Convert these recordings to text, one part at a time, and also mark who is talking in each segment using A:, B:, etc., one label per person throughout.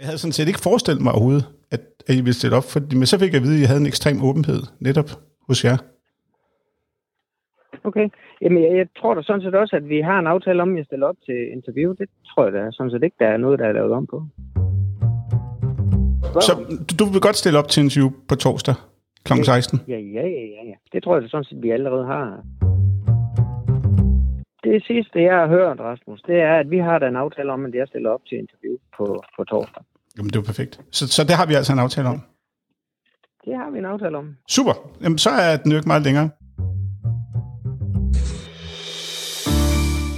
A: Jeg havde sådan set ikke forestillet mig overhovedet, at, at I ville stille op, for, men så fik jeg at vide, at I havde en ekstrem åbenhed netop hos jer.
B: Okay. Jamen, jeg, jeg tror da sådan set også, at vi har en aftale om, at jeg stiller op til interview. Det tror jeg da sådan set ikke, der er noget, der er lavet om på.
A: Så du, du vil godt stille op til interview på torsdag kl. 16?
B: Ja, ja, ja, ja, ja. Det tror jeg da sådan set, vi allerede har. Det sidste, jeg har hørt, Rasmus, det er, at vi har da en aftale om, at jeg stiller op til interview på, på torsdag.
A: Jamen, det er perfekt. Så, så det har vi altså en aftale om.
B: Det har vi en aftale om.
A: Super. Jamen, så er den jo ikke meget længere.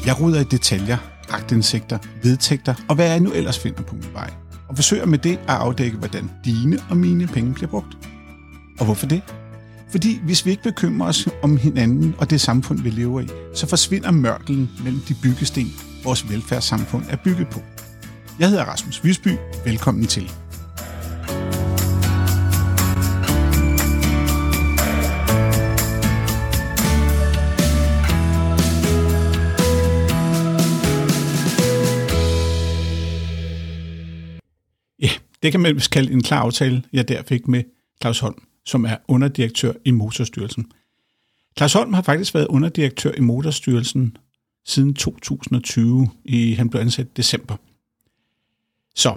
A: Jeg ruder i detaljer, agtindsigter, vedtægter og hvad jeg nu ellers finder på min vej. Og forsøger med det at afdække, hvordan dine og mine penge bliver brugt. Og hvorfor det? Fordi hvis vi ikke bekymrer os om hinanden og det samfund, vi lever i, så forsvinder mørkelen mellem de byggesten, vores velfærdssamfund er bygget på. Jeg hedder Rasmus Visby. Velkommen til. Ja, det kan man kalde en klar aftale, jeg der fik med Claus Holm, som er underdirektør i Motorstyrelsen. Claus Holm har faktisk været underdirektør i Motorstyrelsen siden 2020, i, han blev ansat i december. Så,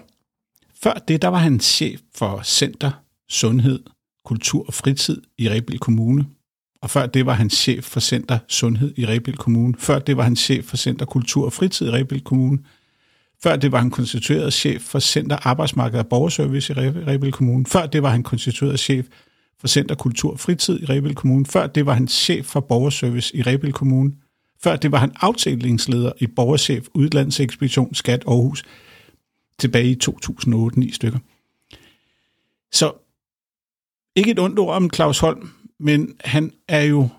A: før det, der var han chef for Center, Sundhed, Kultur og Fritid i Rebild Kommune. Og før det var han chef for Center Sundhed i Rebild Kommune. Før det var han chef for Center Kultur og Fritid i Rebild Kommune. Før det var han konstitueret chef for Center Arbejdsmarked og Borgerservice i Rebild Kommune. Før det var han konstitueret chef for Center Kultur og Fritid i Rebild Kommune. Før det var han chef for Borgerservice i Rebild Kommune. Før det var han afdelingsleder i Borgerchef Udlandsekspedition Skat Aarhus tilbage i 2008 stykker. Så ikke et ondt ord om Claus Holm, men han er jo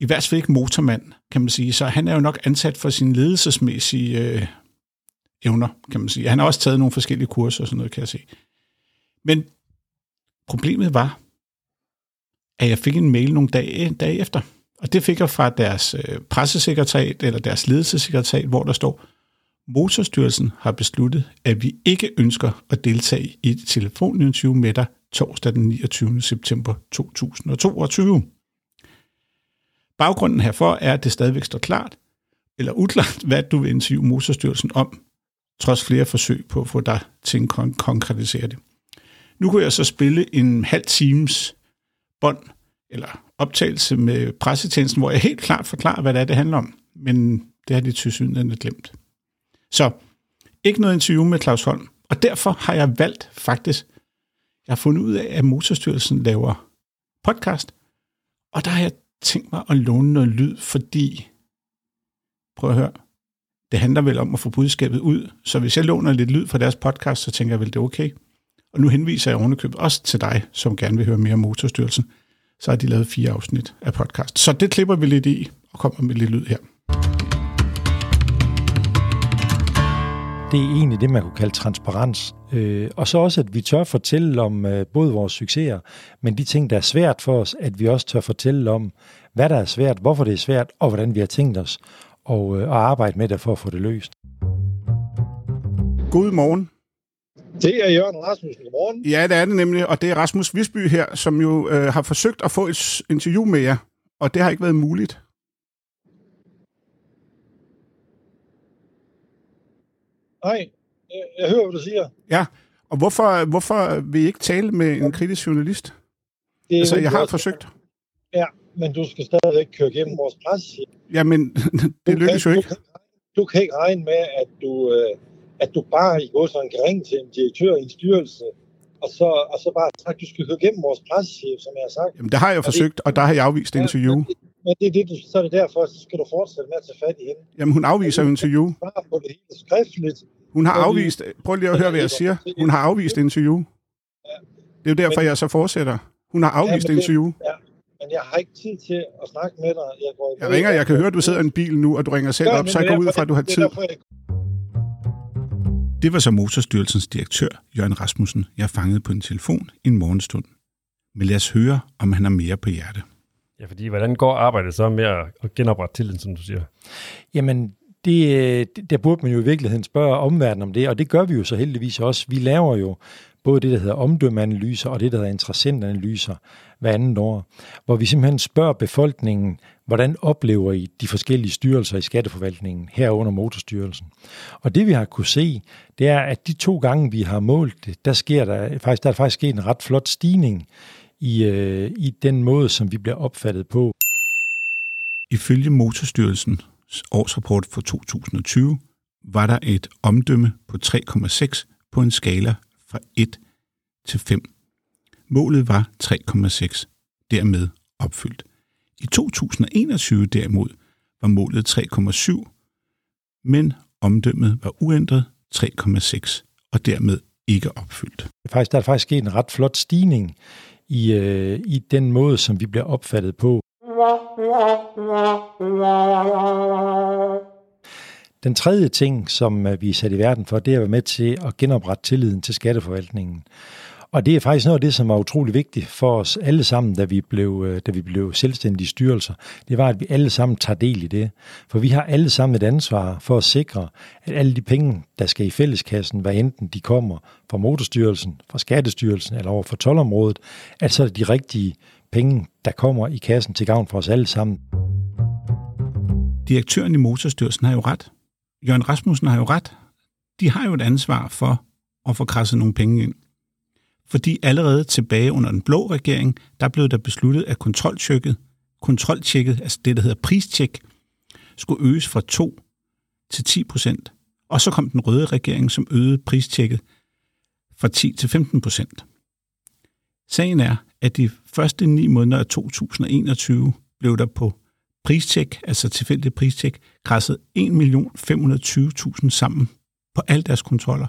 A: i hvert fald ikke motormand, kan man sige. Så han er jo nok ansat for sine ledelsesmæssige øh, evner, kan man sige. Han har også taget nogle forskellige kurser og sådan noget, kan jeg se. Men problemet var, at jeg fik en mail nogle dage, dage efter. Og det fik jeg fra deres øh, pressesekretariat eller deres ledelsessekretariat, hvor der står, Motorstyrelsen har besluttet, at vi ikke ønsker at deltage i et telefoninterview med dig torsdag den 29. september 2022. Baggrunden herfor er, at det stadigvæk står klart, eller uklart, hvad du vil interviewe Motorstyrelsen om, trods flere forsøg på at få dig til at kon- konkretisere det. Nu kunne jeg så spille en halv times bånd, eller optagelse med pressetjenesten, hvor jeg helt klart forklarer, hvad det er, det handler om. Men det har de tilsyneladende glemt. Så ikke noget interview med Claus Holm. Og derfor har jeg valgt faktisk, jeg har fundet ud af, at Motorstyrelsen laver podcast. Og der har jeg tænkt mig at låne noget lyd, fordi, prøv at høre, det handler vel om at få budskabet ud. Så hvis jeg låner lidt lyd fra deres podcast, så tænker jeg vel, det er okay. Og nu henviser jeg ovenikøbet også til dig, som gerne vil høre mere om Motorstyrelsen. Så har de lavet fire afsnit af podcast. Så det klipper vi lidt i og kommer med lidt lyd her.
C: Det er egentlig det, man kunne kalde transparens. Øh, og så også, at vi tør fortælle om øh, både vores succeser, men de ting, der er svært for os, at vi også tør fortælle om, hvad der er svært, hvorfor det er svært, og hvordan vi har tænkt os og, øh, at arbejde med det for at få det løst.
A: God morgen.
D: Det er Jørgen Rasmussen. Godmorgen.
A: Ja, det er det nemlig, og det er Rasmus Visby her, som jo øh, har forsøgt at få et interview med jer, og det har ikke været muligt.
D: Nej, jeg, hører, hvad du siger.
A: Ja, og hvorfor, hvorfor vil I ikke tale med en kritisk journalist?
D: Det
A: Altså, jeg har forsøgt.
D: Ja, men du skal stadigvæk køre gennem vores presse.
A: Jamen, det lykkes jo
D: du,
A: ikke.
D: kan, du kan ikke regne med, at du, øh, at du bare i går sådan kan ringe til en direktør i en styrelse, og så, og så bare sagt, du skal køre gennem vores pressechef, som jeg har sagt.
A: Jamen, det har jeg jo forsøgt, og der har jeg afvist
D: Ja,
A: interview.
D: Men det, men det er det, du, så er det derfor, så skal du fortsætte med at tage fat i hende.
A: Jamen, hun afviser jo interview.
D: Bare på det hele skriftligt.
A: Hun har
D: Ja, vi-
A: afvist... Prøv lige at høre, hvad jeg siger. Hun har afvist interview. Det er jo derfor,
D: Men-
A: jeg så fortsætter. Hun har afvist
D: det-
A: interview.
D: Ja, men jeg har ikke tid til at snakke med dig. Jeg, går
A: Jeg ringer, jeg kan høre, at du sidder i en bil nu, og du ringer selv
D: Ja,
A: op, så jeg
D: det er
A: går ud fra, at du har
D: det
A: tid. Det var så Motorstyrelsens direktør, Jørgen Rasmussen, jeg fangede på en telefon en morgenstund. Men lad os høre, om han har mere på hjerte.
E: Ja, fordi hvordan går arbejdet så med at- genoprette tilliden, som du siger?
C: Jamen, det, øh, der burde man jo i virkeligheden spørge omverdenen om det, og det gør vi jo så heldigvis også. Vi laver jo både det, der hedder omdømmeanalyser, og det, der hedder interessentanalyser hver anden år, hvor vi simpelthen spørger befolkningen, hvordan oplever I de forskellige styrelser i skatteforvaltningen, herunder motorstyrelsen. Og det vi har kunne se, det er, at de to gange, vi har målt det, der, sker der, faktisk, der er faktisk sket en ret flot stigning i, øh, i den måde, som vi bliver opfattet på.
A: Ifølge Motorstyrelsens årsrapport for 2020 var der et omdømme på 3,6 på en skala fra 1 til 5. Målet var 3,6, dermed opfyldt. I 2021 derimod var målet 3,7, men omdømmet var uændret 3,6 og dermed ikke opfyldt.
C: Faktisk, der er faktisk sket en ret flot stigning i, øh, i den måde, som vi bliver opfattet på. Den tredje ting, som øh, vi er sat i verden for, det er at være med til at genoprette tilliden til skatteforvaltningen. Og det er faktisk noget af det, som var utrolig vigtigt for os alle sammen, da vi blev, øh, da vi blev selvstændige styrelser. Det var, at vi alle sammen tager del i det. For vi har alle sammen et ansvar for at sikre, at alle de penge, der skal i fælleskassen, hvad enten de kommer fra Motorstyrelsen, fra Skattestyrelsen eller over for tolvområdet, at så er det de rigtige penge, der kommer i kassen til gavn for os alle sammen.
A: Direktøren i Motorstyrelsen har jo ret. Jørgen Rasmussen har jo ret. De har jo et ansvar for at få krasset nogle penge ind. Fordi allerede tilbage under den blå regering, der blev der besluttet, at kontroltjekket, kontroltjekket, altså det, der hedder pristjek, skulle øges fra 2 til 10 procent. Og så kom den røde regering, som øgede pristjekket fra 10 til 15 procent. Sagen er, at de første ni måneder af 2021 blev der på pristjek, altså tilfældig pristjek, krasset 1.520.000 sammen på alle deres kontroller.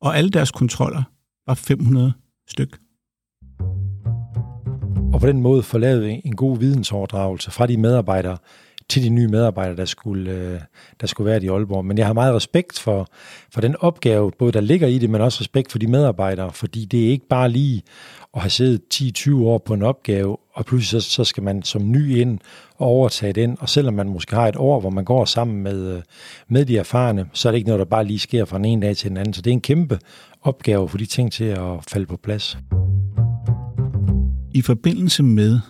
A: Og alle deres kontroller var 500 styk.
C: Og på den måde forlade en god vidensoverdragelse fra de medarbejdere til de nye medarbejdere, der skulle, øh, der skulle være i Aalborg. Men jeg har meget respekt for, for den opgave, både der ligger i det, men også respekt for de medarbejdere, fordi det er ikke bare lige at have siddet 10-20 år på en opgave, og pludselig så, så skal man som ny ind og overtage den, og selvom man måske har et år, hvor man går sammen med, øh, med de erfarne, så er det ikke noget, der bare lige sker fra den ene dag til den anden. Så det er en kæmpe opgave for de ting til at falde på plads.
A: I forbindelse med,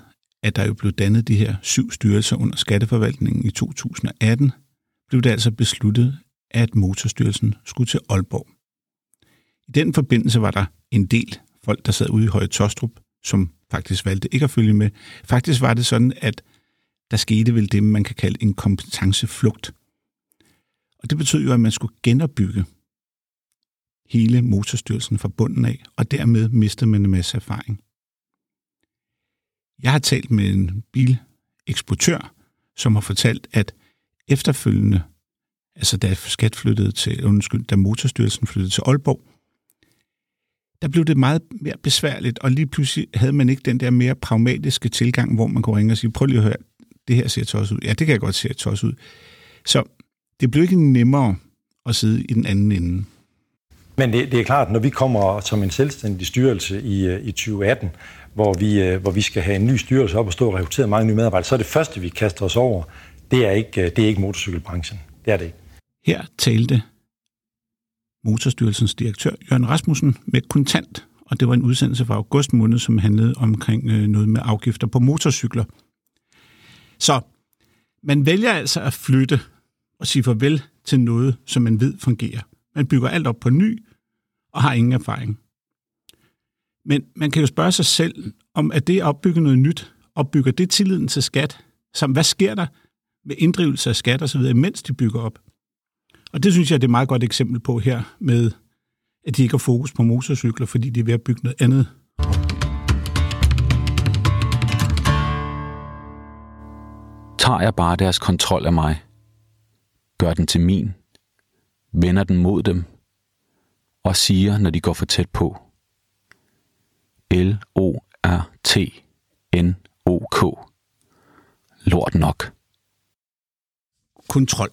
A: at der jo blev dannet de her syv styrelser under skatteforvaltningen i 2018, blev det altså besluttet, at Motorstyrelsen skulle til Aalborg. I den forbindelse var der en del folk, der sad ude i Høje Tostrup, som faktisk valgte ikke at følge med. Faktisk var det sådan, at der skete vel det, man kan kalde en kompetenceflugt. Og det betød jo, at man skulle genopbygge hele motorstyrelsen fra bunden af, og dermed mistede man en masse erfaring. Jeg har talt med en bileksportør, som har fortalt, at efterfølgende, altså da skat flyttede til, undskyld, da motorstyrelsen flyttede til Aalborg, der blev det meget mere besværligt, og lige pludselig havde man ikke den der mere pragmatiske tilgang, hvor man kunne ringe og sige, prøv lige at høre, det her ser tosset ud. Ja, det kan jeg godt se tosset ud. Så det blev ikke nemmere at sidde i den anden ende.
C: Men det, det er klart, når vi kommer som en selvstændig styrelse i, øh, i 2018, hvor vi, øh, hvor vi skal have en ny styrelse op og stå og rekruttere mange nye medarbejdere, så er det første, vi kaster os over, det er ikke, øh, det er ikke motorcykelbranchen. Det er det ikke.
A: Her talte Motorstyrelsens direktør Jørgen Rasmussen med kontant, og det var en udsendelse fra august måned, som handlede omkring øh, noget med afgifter på motorcykler. Så man vælger altså at flytte og sige farvel til noget, som man ved fungerer. Man bygger alt op på ny, og har ingen erfaring. Men man kan jo spørge sig selv, om at det at opbygge noget nyt, opbygger det tilliden til skat, som hvad sker der med inddrivelse af skat osv., mens de bygger op. Og det synes jeg, det er et meget godt eksempel på her med, at de ikke har fokus på motorcykler, fordi de er ved at bygge noget andet
E: Tager jeg bare deres kontrol af mig, gør den til min, vender den mod dem og siger, når de går for tæt på. L-O-R-T-N-O-K. Lort nok.
A: Kontrol.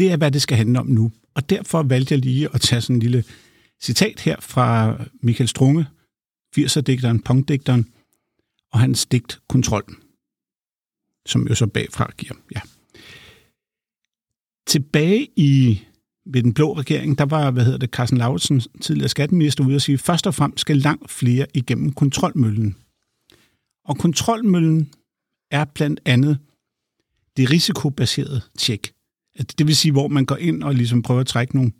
A: Det er, hvad det skal handle om nu. Og derfor valgte jeg lige at tage sådan en lille citat her fra Michael Strunge, 80'er-digteren, punkdigteren, og hans digt Kontrol, som jo så bagfra giver. Ja. Tilbage i ved den blå regering, der var, hvad hedder det, Carsten Lauritsen, tidligere skatteminister, ude og sige, først og fremmest skal langt flere igennem kontrolmøllen. Og kontrolmøllen er blandt andet det risikobaserede tjek. Det vil sige, hvor man går ind og ligesom prøver at trække nogle,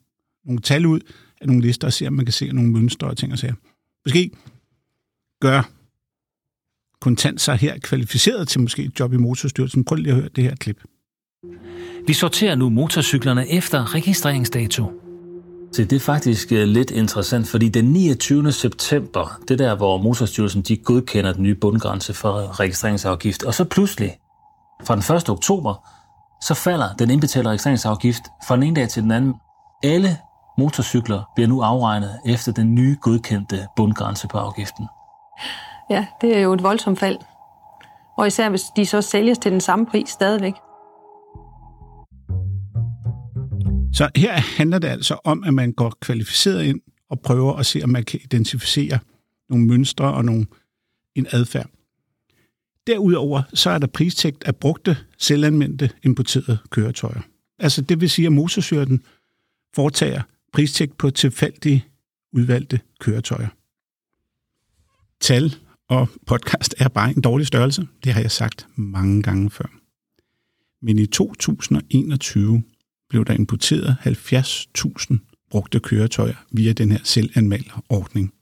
A: nogle tal ud af nogle lister og ser, om man kan se nogle mønstre og ting og sager. Måske gør kontant sig her kvalificeret til måske et job i motorstyrelsen. Prøv lige at høre det her klip.
F: Vi sorterer nu motorcyklerne efter registreringsdato.
G: Så det er faktisk øh, lidt interessant, fordi den 29. september, det der, hvor Motorstyrelsen de godkender den nye bundgrænse for registreringsafgift, og så pludselig, fra den 1. oktober, så falder den indbetalte registreringsafgift fra den ene dag til den anden. Alle motorcykler bliver nu afregnet efter den nye godkendte bundgrænse på afgiften.
H: Ja, det er jo et voldsomt fald. Og især hvis de så sælges til den samme pris stadigvæk.
A: Så her handler det altså om, at man går kvalificeret ind og prøver at se, om man kan identificere nogle mønstre og nogle, en adfærd. Derudover så er der pristægt af brugte, selvanvendte, importerede køretøjer. Altså det vil sige, at motorstyrelsen foretager pristægt på tilfældige udvalgte køretøjer. Tal og podcast er bare en dårlig størrelse. Det har jeg sagt mange gange før. Men i 2021 blev der importeret 70.000 brugte køretøjer via den her selvanmelderordning.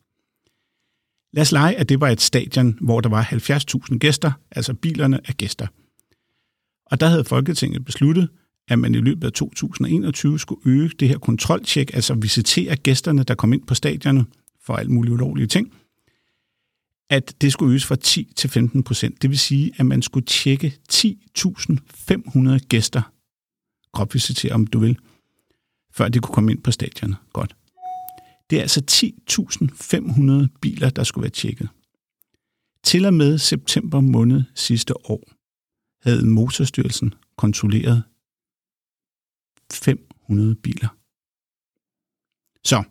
A: Lad os lege, at det var et stadion, hvor der var 70.000 gæster, altså bilerne af gæster. Og der havde Folketinget besluttet, at man i løbet af 2021 skulle øge det her kontroltjek, altså visitere gæsterne, der kom ind på stadionet for alt muligt ulovlige ting, at det skulle øges fra 10 til 15 procent. Det vil sige, at man skulle tjekke 10.500 gæster kropvisitere, om du vil, før de kunne komme ind på stadionet. Godt. Det er altså 10.500 biler, der skulle være tjekket. Til og med september måned sidste år havde Motorstyrelsen kontrolleret 500 biler. Så,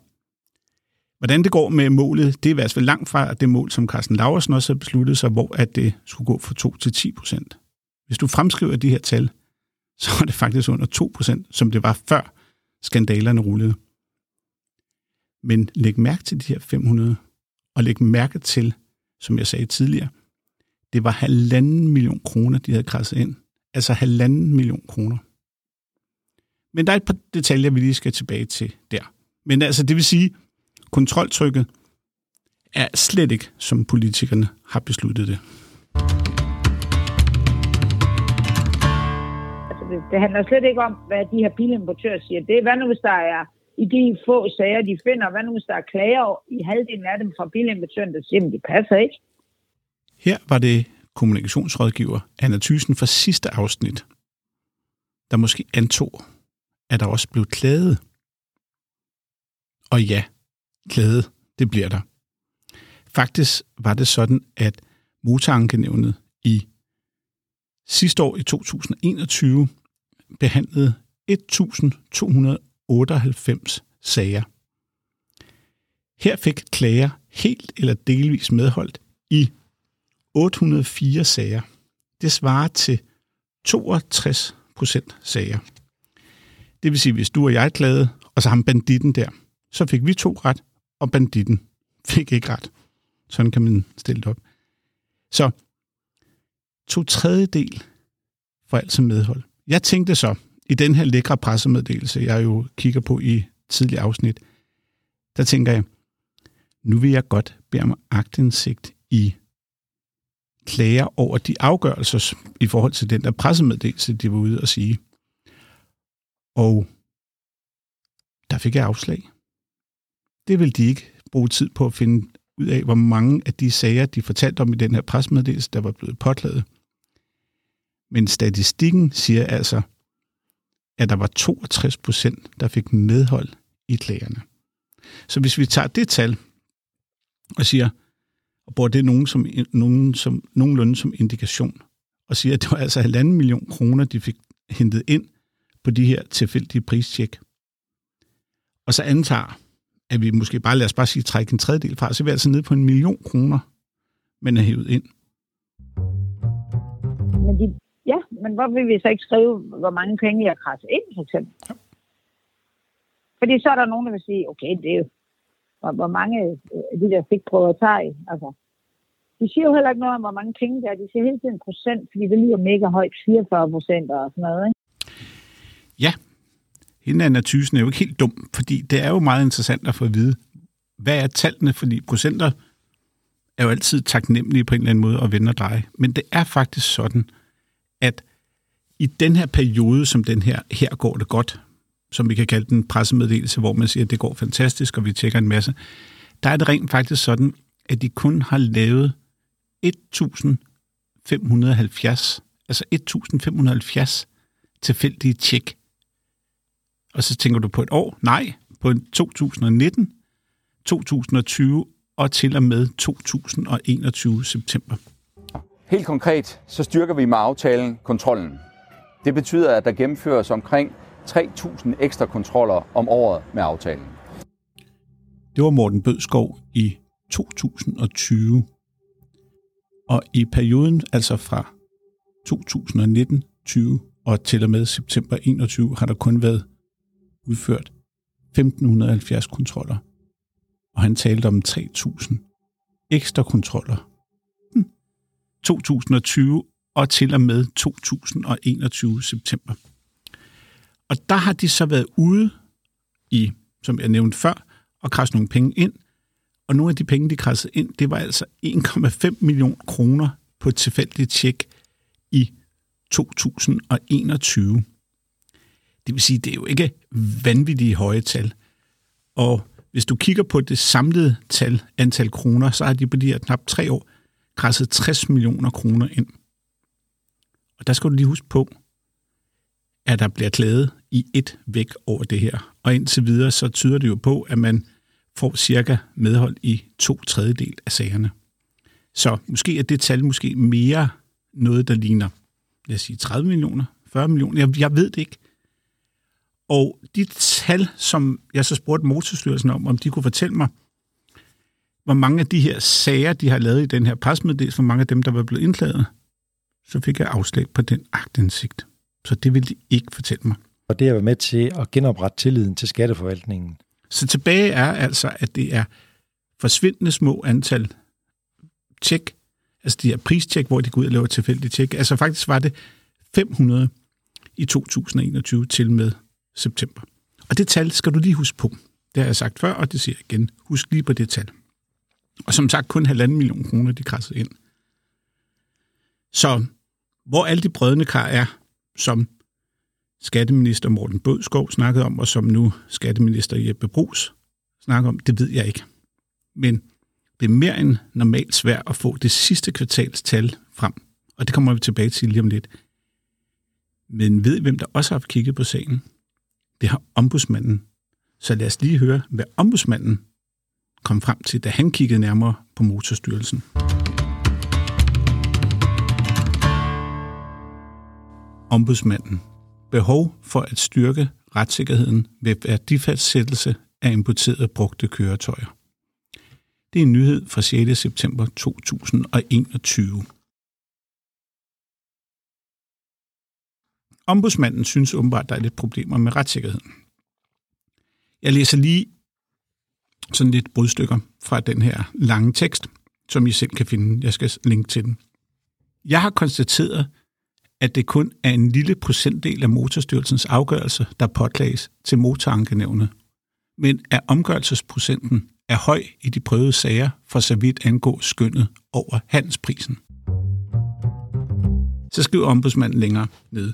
A: hvordan det går med målet, det er i hvert fald langt fra det mål, som Carsten Laversen også har besluttet sig, hvor at det skulle gå fra 2 til 10 procent. Hvis du fremskriver de her tal, så er det faktisk under 2%, som det var før skandalerne rullede. Men læg mærke til de her 500, og læg mærke til, som jeg sagde tidligere, det var halvanden million kroner, de havde krasset ind. Altså halvanden million kroner. Men der er et par detaljer, vi lige skal tilbage til der. Men altså, det vil sige, kontroltrykket er slet ikke, som politikerne har besluttet det.
I: Altså, det, det handler slet ikke om, hvad de her bilimportører siger. Det er, hvad nu hvis der er i de få sager, de finder, hvad nu hvis der er klager i halvdelen af dem fra bilimportøren, der siger, at det passer ikke.
A: Her var det kommunikationsrådgiver Anna Thyssen fra sidste afsnit, der måske antog, at der også blev klaget. Og ja, klaget, det bliver der. Faktisk var det sådan, at motorankenævnet i sidste år i 2021 behandlede 98 sager. Her fik klager helt eller delvis medholdt i 804 sager. Det svarer til 62 procent sager. Det vil sige, hvis du og jeg klagede, og så ham banditten der, så fik vi to ret, og banditten fik ikke ret. Sådan kan man stille det op. Så to tredjedel får altså medhold. Jeg tænkte så, i den her lækre pressemeddelelse, jeg jo kigger på i tidligere afsnit, der tænker jeg, nu vil jeg godt bede om agtindsigt i klager over de afgørelser i forhold til den der pressemeddelelse, de var ude og sige. Og der fik jeg afslag. Det vil de ikke bruge tid på at finde ud af, hvor mange af de sager, de fortalte om i den her pressemeddelelse, der var blevet påklaget. Men statistikken siger altså, at der var 62 procent, der fik medhold i klagerne. Så hvis vi tager det tal og siger, og bruger det nogen som, nogen som, nogenlunde som indikation, og siger, at det var altså halvanden million kroner, de fik hentet ind på de her tilfældige pristjek, og så antager, at vi måske bare, lad os bare sige, trække en tredjedel fra, så er vi altså nede på en million kroner, man er hævet ind.
I: Men de Ja, men hvor vil vi så ikke skrive, hvor mange penge jeg har ind, for eksempel? Ja. Fordi så er der nogen, der vil sige, okay, det er jo, hvor, hvor mange af de der stikprøver tager I? Altså, de siger jo heller ikke noget om, hvor mange penge der er. De siger hele tiden procent, fordi det lyder mega højt, 44 procent og sådan noget, ikke?
A: Ja, hende Anna Thysen er jo ikke helt dum, fordi det er jo meget interessant at få at vide, hvad er tallene, fordi procenter er jo altid taknemmelige på en eller anden måde og dreje. Men det er faktisk sådan, at i den her periode, som den her, her går det godt, som vi kan kalde den pressemeddelelse, hvor man siger, at det går fantastisk, og vi tjekker en masse, der er det rent faktisk sådan, at de kun har lavet 1570, altså 1570 tilfældige tjek. Og så tænker du på et år? Nej, på 2019, 2020 og til og med 2021 september.
J: Helt konkret så styrker vi med aftalen kontrollen. Det betyder, at der gennemføres omkring 3.000 ekstra kontroller om året med aftalen.
A: Det var Morten Bødskov i 2020. Og i perioden, altså fra 2019, 20 og til og med september 21, har der kun været udført 1570 kontroller. Og han talte om 3000 ekstra kontroller. 2020 og til og med 2021 september. Og der har de så været ude i, som jeg nævnte før, og krasse nogle penge ind. Og nogle af de penge, de krassede ind, det var altså 1,5 millioner kroner på et tilfældigt tjek i 2021. Det vil sige, det er jo ikke vanvittige høje tal. Og hvis du kigger på det samlede tal, antal kroner, så har de på de her knap tre år krasset 60 millioner kroner ind. Og der skal du lige huske på, at der bliver klædet i et væk over det her. Og indtil videre, så tyder det jo på, at man får cirka medhold i to tredjedel af sagerne. Så måske er det tal måske mere noget, der ligner, lad os sige, 30 millioner, 40 millioner. Jeg, jeg ved det ikke. Og de tal, som jeg så spurgte Motorstyrelsen om, om de kunne fortælle mig, hvor mange af de her sager, de har lavet i den her presmeddelelse, hvor mange af dem, der var blevet indklaget, så fik jeg afslag på den agtindsigt. Så det vil de ikke fortælle mig.
C: Og det er med til at genoprette tilliden til skatteforvaltningen.
A: Så tilbage er altså, at det er forsvindende små antal tjek, altså de her pristjek, hvor de går ud og laver tilfældige tjek. Altså faktisk var det 500 i 2021 til med september. Og det tal skal du lige huske på. Det har jeg sagt før, og det siger jeg igen. Husk lige på det tal. Og som sagt, kun halvanden million kroner, de krassede ind. Så hvor alle de brødende kar er, som skatteminister Morten Bødskov snakkede om, og som nu skatteminister Jeppe Brugs snakker om, det ved jeg ikke. Men det er mere end normalt svært at få det sidste kvartals tal frem. Og det kommer vi tilbage til lige om lidt. Men ved I, hvem der også har kigget på sagen? Det har ombudsmanden. Så lad os lige høre, hvad ombudsmanden kom frem til, da han kiggede nærmere på motorstyrelsen. Ombudsmanden. Behov for at styrke retssikkerheden ved værdifastsættelse af importerede brugte køretøjer. Det er en nyhed fra 6. september 2021. Ombudsmanden synes åbenbart, der er lidt problemer med retssikkerheden. Jeg læser lige sådan lidt brudstykker fra den her lange tekst, som I selv kan finde. Jeg skal linke til den. Jeg har konstateret, at det kun er en lille procentdel af motorstyrelsens afgørelse, der påklages til motorankenævnet, men at omgørelsesprocenten er høj i de prøvede sager, for så vidt angår skønnet over handelsprisen. Så skriver ombudsmanden længere ned.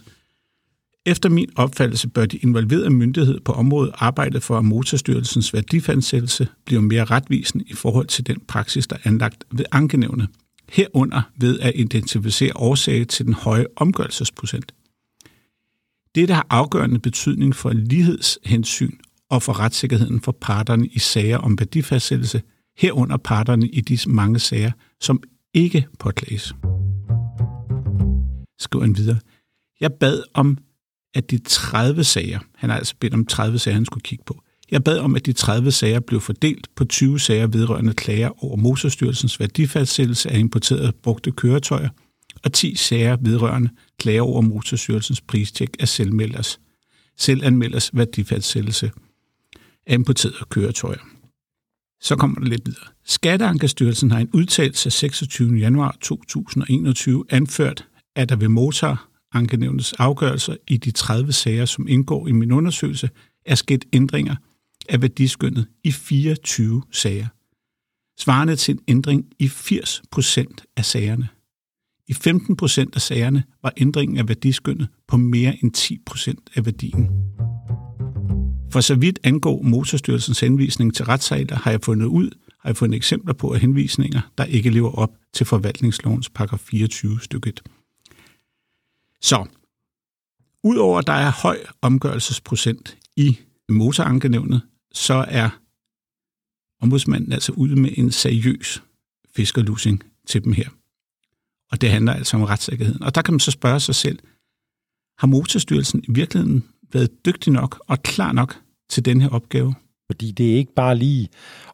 A: Efter min opfattelse bør de involverede myndighed på området arbejde for, at motorstyrelsens værdifansættelse bliver mere retvisende i forhold til den praksis, der er anlagt ved ankenævne. herunder ved at identificere årsager til den høje omgørelsesprocent. Dette har afgørende betydning for lighedshensyn og for retssikkerheden for parterne i sager om værdifastsættelse, herunder parterne i disse mange sager, som ikke påklages. Skriver han videre. Jeg bad om at de 30 sager, han har altså bedt om 30 sager, han skulle kigge på, jeg bad om, at de 30 sager blev fordelt på 20 sager vedrørende klager over motorstyrelsens værdifastsættelse af importerede brugte køretøjer, og 10 sager vedrørende klager over Motorstyrelsens pristjek af selvmelders, selvanmelders værdifastsættelse af importerede køretøjer. Så kommer der lidt videre. Skatteankestyrelsen har en udtalelse af 26. januar 2021 anført, at der ved motor ankenævnets afgørelser i de 30 sager, som indgår i min undersøgelse, er sket ændringer af værdiskyndet i 24 sager, svarende til en ændring i 80 procent af sagerne. I 15 procent af sagerne var ændringen af værdiskyndet på mere end 10 procent af værdien. For så vidt angår Motorstyrelsens henvisning til retssager, har jeg fundet ud, har jeg fundet eksempler på henvisninger, der ikke lever op til forvaltningslovens paragraf 24 stykket. Så, udover at der er høj omgørelsesprocent i motorankenævnet, så er ombudsmanden altså ude med en seriøs fiskerlusing til dem her. Og det handler altså om retssikkerheden. Og der kan man så spørge sig selv, har Motorstyrelsen i virkeligheden været dygtig nok og klar nok til den her opgave?
C: Fordi det er ikke bare lige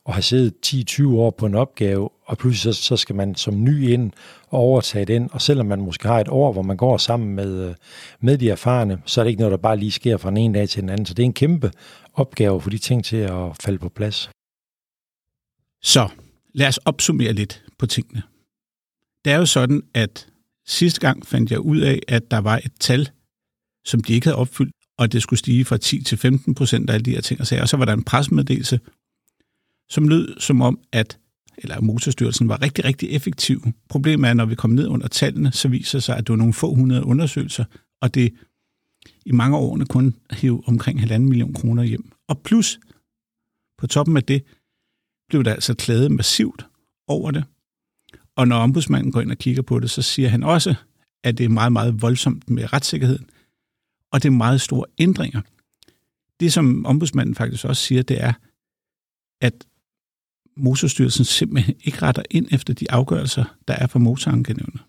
C: at have siddet 10-20 år på en opgave, og pludselig så, så skal man som ny ind og overtage den, og selvom man måske har et år, hvor man går sammen med, øh, med de erfarne, så er det ikke noget, der bare lige sker fra en ene dag til den anden. Så det er en kæmpe opgave for de ting til at falde på plads.
A: Så lad os opsummere lidt på tingene. Det er jo sådan, at sidste gang fandt jeg ud af, at der var et tal, som de ikke havde opfyldt, og det skulle stige fra 10 til 15 procent af alle de her ting og sager. Og så var der en presmeddelelse, som lød som om, at eller Motorstyrelsen var rigtig, rigtig effektiv. Problemet er, at når vi kommer ned under tallene, så viser det sig, at det var nogle få hundrede undersøgelser, og det i mange af årene kun hæv omkring halvanden million kroner hjem. Og plus, på toppen af det, blev der altså klaget massivt over det. Og når ombudsmanden går ind og kigger på det, så siger han også, at det er meget, meget voldsomt med retssikkerheden, og det er meget store ændringer. Det, som ombudsmanden faktisk også siger, det er, at Motorstyrelsen simpelthen ikke retter ind efter de afgørelser, der er for motorankenævnet.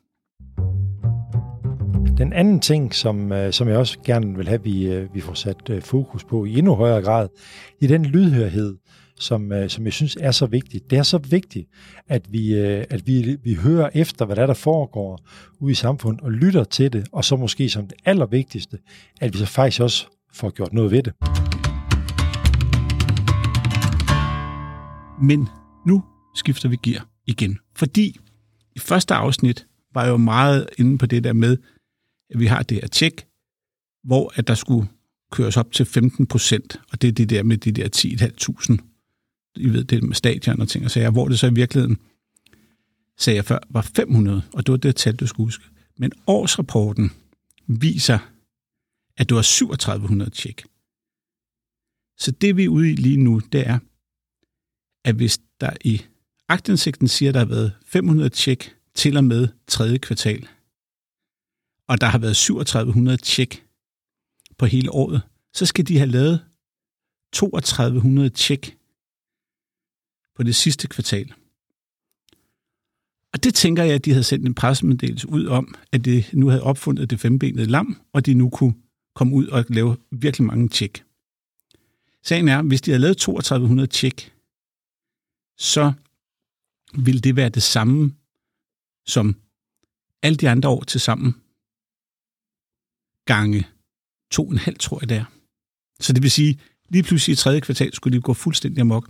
C: Den anden ting, som, øh, som jeg også gerne vil have, at vi, øh, vi får sat øh, fokus på i endnu højere grad, i den lydhørhed, som, øh, som jeg synes er så vigtigt. Det er så vigtigt, at vi, øh, at vi, vi hører efter, hvad der, er, der foregår ude i samfundet, og lytter til det, og så måske som det allervigtigste, at vi så faktisk også får gjort noget ved det.
A: Men nu skifter vi gear igen, fordi i første afsnit var jeg jo meget inde på det der med, at vi har det her tjek, hvor at der skulle køres op til 15 procent, og det er det der med de der 10.500, i ved det med stadion og ting og sager, hvor det så i virkeligheden, sagde jeg før, var 500, og det var det tal, du skulle huske. Men årsrapporten viser, at det var 3700 tjek. Så det vi er ude i lige nu, det er, at hvis der i agtindsigten siger, at der har været 500 tjek til og med tredje kvartal, og der har været 3700 tjek på hele året, så skal de have lavet 3200 tjek på det sidste kvartal. Og det tænker jeg, at de havde sendt en pressemeddelelse ud om, at det nu havde opfundet det fembenede lam, og de nu kunne komme ud og lave virkelig mange tjek. Sagen er, hvis de havde lavet 3200 tjek, så ville det være det samme som alle de andre år til sammen gange to og en halv, tror jeg det er. Så det vil sige, lige pludselig i tredje kvartal skulle de gå fuldstændig amok.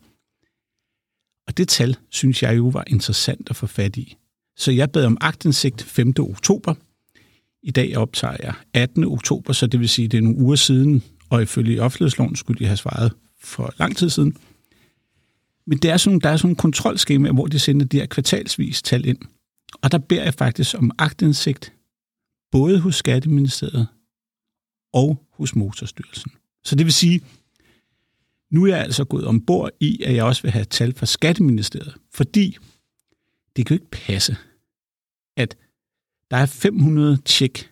A: Og det tal, synes jeg jo var interessant at få fat i. Så jeg bad om agtindsigt 5. oktober. I dag optager jeg 18. oktober, så det vil sige, det er nogle uger siden, og ifølge offentlighedsloven skulle de have svaret for lang tid siden. Men det er sådan, der er sådan en kontrolskema, hvor de sender de her kvartalsvis tal ind. Og der beder jeg faktisk om agtindsigt, både hos Skatteministeriet og hos Motorstyrelsen. Så det vil sige, nu er jeg altså gået ombord i, at jeg også vil have tal fra Skatteministeriet, fordi det kan jo ikke passe, at der er 500 tjek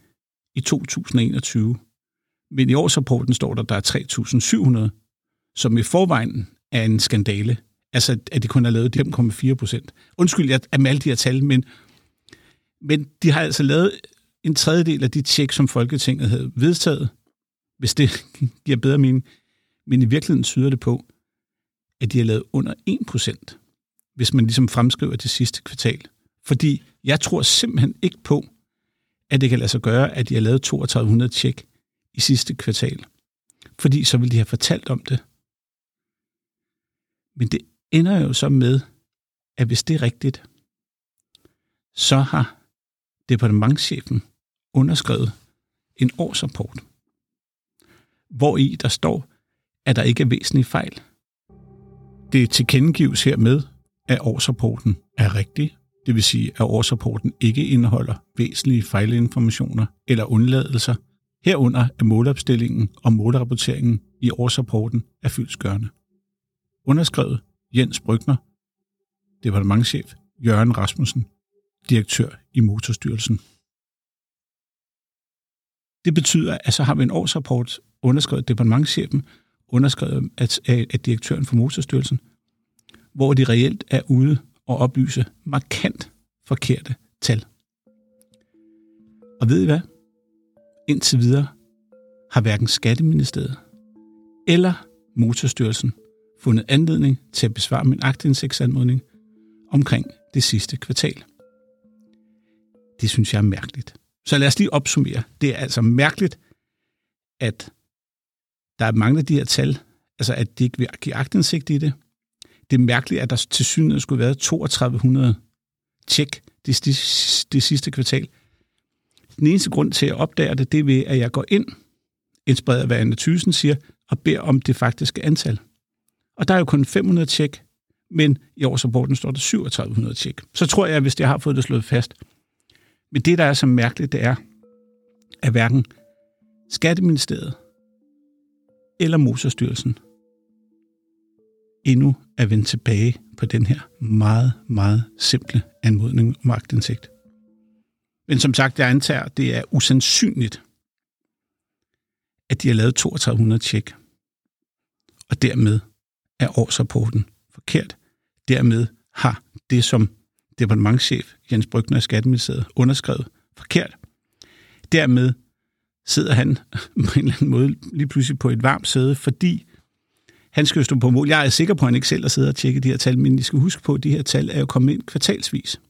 A: i 2021, men i årsrapporten står der, at der er 3.700, som i forvejen er en skandale. Altså, at de kun har lavet 5,4 procent. Undskyld, jeg er med alle de her tal, men, men de har altså lavet en tredjedel af de tjek, som Folketinget havde vedtaget, hvis det giver bedre mening. Men i virkeligheden tyder det på, at de har lavet under 1%, hvis man ligesom fremskriver det sidste kvartal. Fordi jeg tror simpelthen ikke på, at det kan lade sig gøre, at de har lavet 3200 tjek i sidste kvartal. Fordi så vil de have fortalt om det. Men det ender jo så med, at hvis det er rigtigt, så har departementchefen underskrevet en årsrapport, hvor i der står, at der ikke er væsentlige fejl. Det tilkendegives hermed, at årsrapporten er rigtig, det vil sige, at årsrapporten ikke indeholder væsentlige fejlinformationer eller undladelser, herunder at målopstillingen og målerapporteringen i årsrapporten er fyldsgørende. Underskrevet Jens Brygner, departementchef Jørgen Rasmussen, direktør i Motorstyrelsen. Det betyder, at så har vi en årsrapport underskrevet departementchefen, underskrevet af, af direktøren for Motorstyrelsen, hvor de reelt er ude og oplyse markant forkerte tal. Og ved I hvad? Indtil videre har hverken Skatteministeriet eller Motorstyrelsen fundet anledning til at besvare min aktindsigtsanmodning omkring det sidste kvartal. Det synes jeg er mærkeligt. Så lad os lige opsummere. Det er altså mærkeligt, at der er mange af de her tal, altså at de ikke vil give agtindsigt i det. Det er mærkeligt, at der til synligheden skulle være 3200 tjek det, det, det sidste kvartal. Den eneste grund til at opdage det, det er ved, at jeg går ind, inspireret af hvad Anne Thyssen siger, og beder om det faktiske antal. Og der er jo kun 500 tjek, men i årsrapporten står der 3700 tjek. Så tror jeg, hvis jeg har fået det slået fast. Men det, der er så mærkeligt, det er, at hverken Skatteministeriet eller Motorstyrelsen endnu er vendt tilbage på den her meget, meget simple anmodning om agtindsigt. Men som sagt, jeg antager, det er usandsynligt, at de har lavet 3200 tjek, og dermed er årsrapporten forkert. Dermed har det, som departementchef Jens Brygner i Skatteministeriet underskrevet forkert. Dermed sidder han på en eller anden måde lige pludselig på et varmt sæde, fordi han skal jo stå på mål. Jeg er sikker på, at han ikke selv har siddet og tjekket de her tal, men I skal huske på, at de her tal er jo kommet ind kvartalsvis.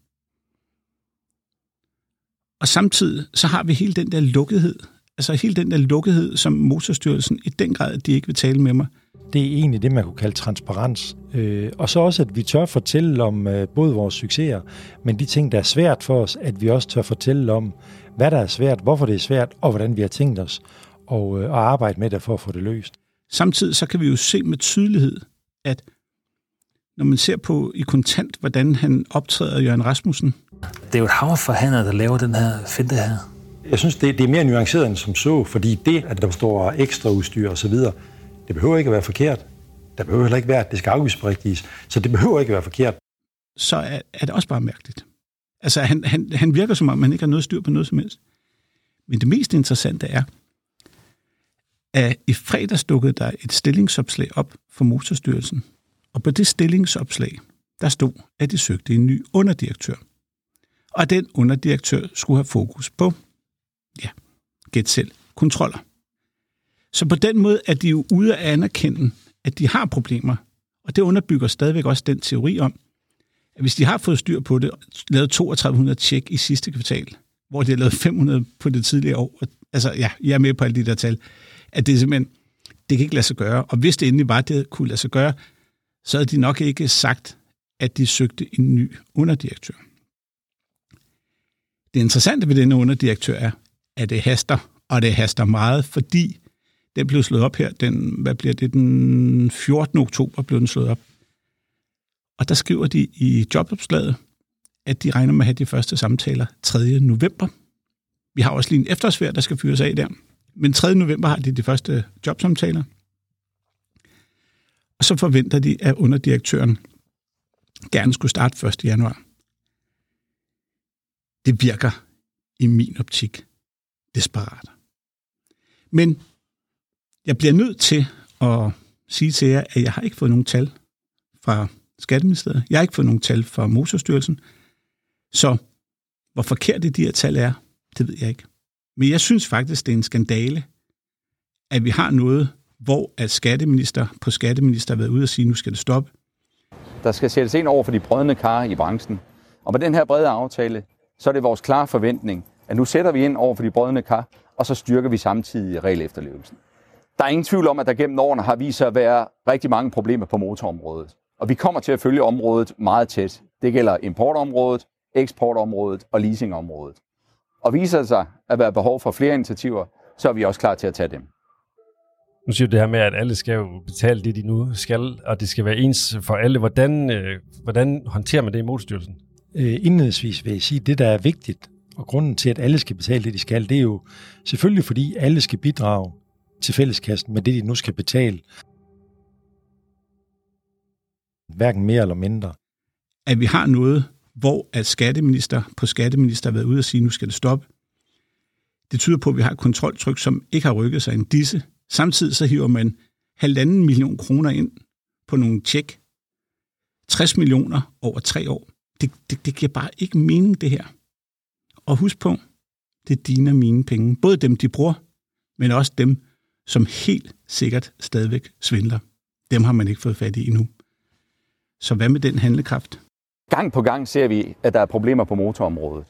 A: Og samtidig så har vi hele den der lukkethed, altså hele den der lukkethed, som Motorstyrelsen i den grad, de ikke vil tale med mig.
C: Det er egentlig det, man kunne kalde transparens. Øh, og så også, at vi tør fortælle om øh, både vores succeser, men de ting, der er svært for os, at vi også tør fortælle om, hvad der er svært, hvorfor det er svært, og hvordan vi har tænkt os og, øh, at arbejde med det for at få det løst.
A: Samtidig så kan vi jo se med tydelighed, at når man ser på i kontant, hvordan han optræder Jørgen Rasmussen.
G: Det er jo et hav for forhandler, der laver den her finte her.
C: Jeg synes, det, det er mere nuanceret end som så, fordi det, at der står ekstra udstyr osv., det behøver ikke at være forkert. Der behøver heller ikke være, at det skal afgiftsberigtiges. Så det behøver ikke at være forkert.
A: Så er, er det også bare mærkeligt. Altså, han, han, han virker som om, han ikke har noget styr på noget som helst. Men det mest interessante er, at i fredags dukkede der et stillingsopslag op for Motorstyrelsen. Og på det stillingsopslag, der stod, at de søgte en ny underdirektør. Og den underdirektør skulle have fokus på, ja, gæt selv, kontroller. Så på den måde er de jo ude at anerkende, at de har problemer. Og det underbygger stadigvæk også den teori om, hvis de har fået styr på det, lavet 3200 tjek i sidste kvartal, hvor de har lavet 500 på det tidligere år, altså ja, jeg er med på alle de der tal, at det simpelthen, det kan ikke lade sig gøre. Og hvis det endelig var, det kunne lade sig gøre, så havde de nok ikke sagt, at de søgte en ny underdirektør. Det interessante ved denne underdirektør er, at det haster, og det haster meget, fordi den blev slået op her, den, hvad bliver det, den 14. oktober blev den slået op. Og der skriver de i jobopslaget, at de regner med at have de første samtaler 3. november. Vi har også lige en efterårsferie, der skal fyres af der. Men 3. november har de de første jobsamtaler. Og så forventer de, at underdirektøren gerne skulle starte 1. januar. Det virker i min optik desperat. Men jeg bliver nødt til at sige til jer, at jeg har ikke fået nogen tal fra Skatteministeriet. Jeg har ikke fået nogen tal fra Motorstyrelsen. Så hvor forkert de her tal er, det ved jeg ikke. Men jeg synes faktisk, det er en skandale, at vi har noget, hvor at skatteminister på skatteminister har været ude og sige, nu skal det stoppe.
J: Der skal sættes ind over for de brødende kar i branchen. Og med den her brede aftale, så er det vores klare forventning, at nu sætter vi ind over for de brødende kar, og så styrker vi samtidig regel efterlevelsen. Der er ingen tvivl om, at der gennem årene har vist sig at være rigtig mange problemer på motorområdet. Og vi kommer til at følge området meget tæt. Det gælder importområdet, eksportområdet og leasingområdet. Og viser det sig at være behov for flere initiativer, så er vi også klar til at tage dem.
K: Nu siger du det her med, at alle skal jo betale det, de nu skal, og det skal være ens for alle. Hvordan, øh, hvordan håndterer man det i motorstyrelsen?
C: Øh, indledningsvis vil jeg sige, at det, der er vigtigt, og grunden til, at alle skal betale det, de skal, det er jo selvfølgelig, fordi alle skal bidrage til fælleskassen med det, de nu skal betale. Hverken mere eller mindre.
A: At vi har noget, hvor at skatteminister på skatteminister har været ude og sige, nu skal det stoppe. Det tyder på, at vi har et kontroltryk, som ikke har rykket sig en disse. Samtidig så hiver man halvanden million kroner ind på nogle tjek. 60 millioner over tre år. Det, det, det giver bare ikke mening, det her. Og husk på, det er dine og mine penge. Både dem, de bruger, men også dem, som helt sikkert stadigvæk svindler. Dem har man ikke fået fat i endnu. Så hvad med den handlekraft?
J: Gang på gang ser vi, at der er problemer på motorområdet.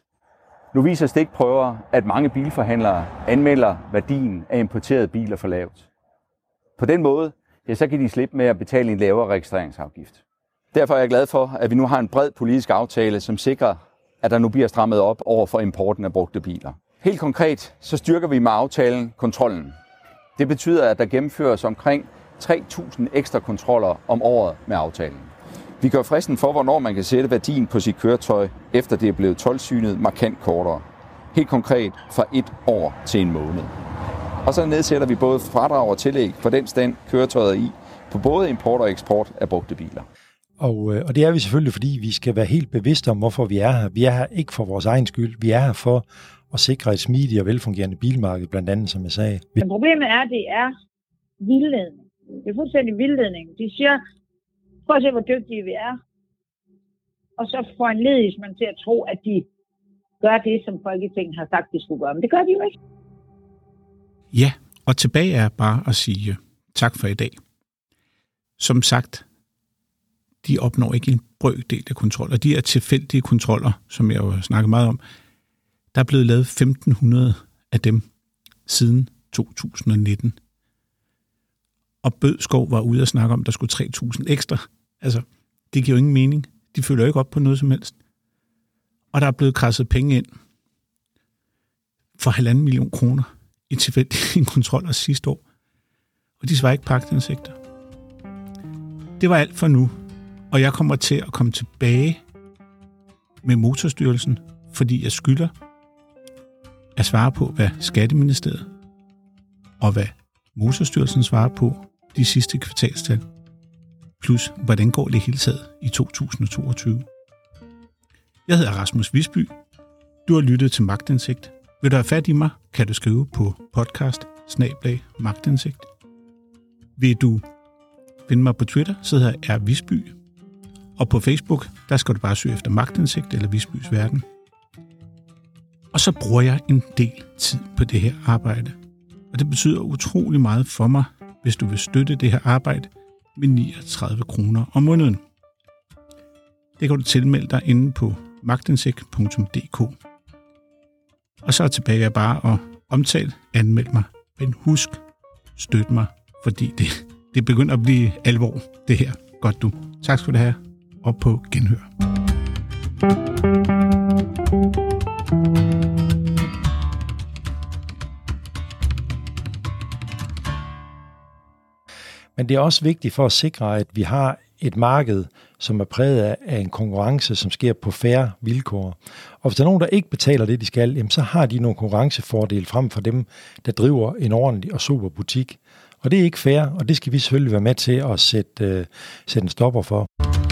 J: Nu viser stikprøver, at mange bilforhandlere anmelder værdien af importerede biler for lavt. På den måde, ja, så kan de slippe med at betale en lavere registreringsafgift. Derfor er jeg glad for, at vi nu har en bred politisk aftale, som sikrer, at der nu bliver strammet op over for importen af brugte biler. Helt konkret, så styrker vi med aftalen kontrollen. Det betyder, at der gennemføres omkring 3.000 ekstra kontroller om året med aftalen. Vi gør fristen for, hvornår man kan sætte værdien på sit køretøj, efter det er blevet tolvsynet markant kortere. Helt konkret fra et år til en måned. Og så nedsætter vi både fradrag og tillæg for den stand, køretøjet er i, på både import og eksport af brugte biler.
C: Og, øh, og det er vi selvfølgelig, fordi vi skal være helt bevidste om, hvorfor vi er her. Vi er her ikke for vores egen skyld. Vi er her for at sikre et smidigt og velfungerende bilmarked, blandt andet, som jeg sagde.
I: Men problemet er, at det er vildledning. Det er fuldstændig vildledning. De siger, prøv at se, hvor dygtige vi er. Og så får en man til at tro, at de gør det, som Folketinget har sagt, de skulle gøre. Men det gør de jo ikke.
A: Ja, og tilbage er bare at sige tak for i dag. Som sagt, de opnår ikke en brøkdel af kontrol, de er tilfældige kontroller, som jeg jo snakket meget om. Der er blevet lavet 1500 af dem siden 2019. Og Bødskov var ude og snakke om, at der skulle 3000 ekstra. Altså, det giver jo ingen mening. De følger ikke op på noget som helst. Og der er blevet krasset penge ind for halvanden million kroner i tilfældige kontroller sidste år. Og de svarer ikke pragtindsigter. Det var alt for nu, og jeg kommer til at komme tilbage med Motorstyrelsen, fordi jeg skylder at svare på, hvad Skatteministeriet og hvad Motorstyrelsen svarer på de sidste kvartalstal, plus hvordan går det hele taget i 2022. Jeg hedder Rasmus Visby. Du har lyttet til Magtindsigt. Vil du have fat i mig, kan du skrive på podcast magtindsigt. Vil du finde mig på Twitter, så hedder jeg R. Visby. Og på Facebook, der skal du bare søge efter magtindsigt eller Visbys Verden. Og så bruger jeg en del tid på det her arbejde. Og det betyder utrolig meget for mig, hvis du vil støtte det her arbejde med 39 kroner om måneden. Det kan du tilmelde dig inde på magtindsigt.dk. Og så er tilbage jeg bare at omtale, anmeld mig, men husk, støt mig, fordi det, det begynder at blive alvor, det her. Godt du. Tak skal du have, og på genhør.
C: Men det er også vigtigt for at sikre, at vi har et marked, som er præget af en konkurrence, som sker på færre vilkår. Og hvis der er nogen, der ikke betaler det, de skal, jamen, så har de nogle konkurrencefordele frem for dem, der driver en ordentlig og super butik. Og det er ikke fair, og det skal vi selvfølgelig være med til at sætte, uh, sætte en stopper for.